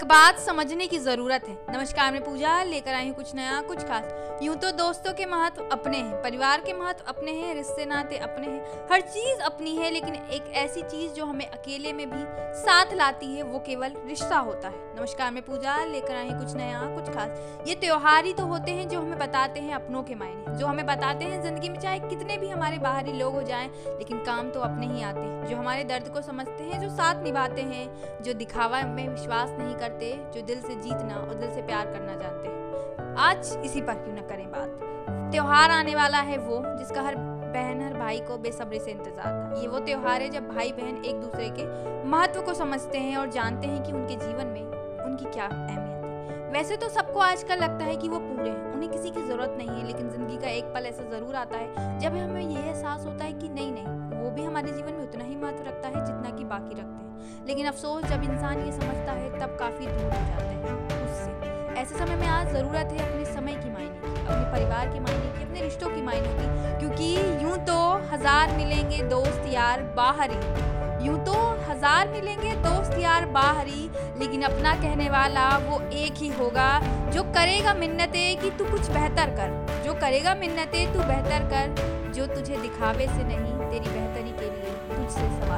एक बात समझने की ज़रूरत है। नमस्कार, मैं पूजा, लेकर आई हूँ कुछ नया, कुछ खास। यूँ तो दोस्तों के महत्व अपने हैं, परिवार के महत्व अपने हैं, रिश्ते नाते अपने हैं, हर चीज़ अपनी है, लेकिन एक ऐसी चीज़ जो हमें अकेले में भी साथ लाती है, वो केवल रिश्ता होता है। नमस्कार, मैं पूजा, लेकर आई कुछ नया, कुछ खास। ये त्योहार ही तो होते हैं जो हमें बताते हैं अपनों के मायने, जो हमें बताते हैं ज़िंदगी में, चाहे कितने भी हमारे बाहरी लोग हो जाएँ, लेकिन काम तो अपने ही आते हैं। जो हमारे दर्द को समझते हैं, जो साथ निभाते हैं, जो दिखावा में विश्वास नहीं करते जो दिल से जीतना और दिल से प्यार करना जानते हैं। आज इसी पर क्यों न करें बात? त्योहार आने वाला है वो, जिसका हर बहन हर भाई को बेसब्री से इंतज़ार था। ये वो त्योहार है जब भाई बहन एक दूसरे के महत्व को समझते हैं और जानते हैं कि उनके जीवन में उनकी क्या अहमियत है। वैसे तो सबको आजकल लगता है कि वो पूरे हैं, उन्हें किसी की ज़रूरत नहीं है, लेकिन ज़िंदगी का एक पल ऐसा ज़रूर आता है जब हमें यह एहसास होता है कि नहीं नहीं, वो भी हमारे जीवन में महत्व रखता है जितना कि बाकी रखते हैं। लेकिन अफसोस, जब इंसान ये समझता है, तब काफ़ी दूर हो जाते हैं उससे। ऐसे समय में आज ज़रूरत है अपने समय की मायने की, अपने परिवार के मायने की, अपने रिश्तों की मायने की। क्योंकि यूँ तो हज़ार मिलेंगे, दोस्त यार, बाहरी। यूँ तो हज़ार मिलेंगे, दोस्त यार, बाहरी। लेकिन अपना कहने वाला वो एक ही होगा, जो करेगा मिन्नतें कि तू कुछ बेहतर कर। जो करेगा मिन्नतें, तू बेहतर कर। जो तुझे दिखावे से नहीं, तेरी बेहतरी के लिए। Wednesdays.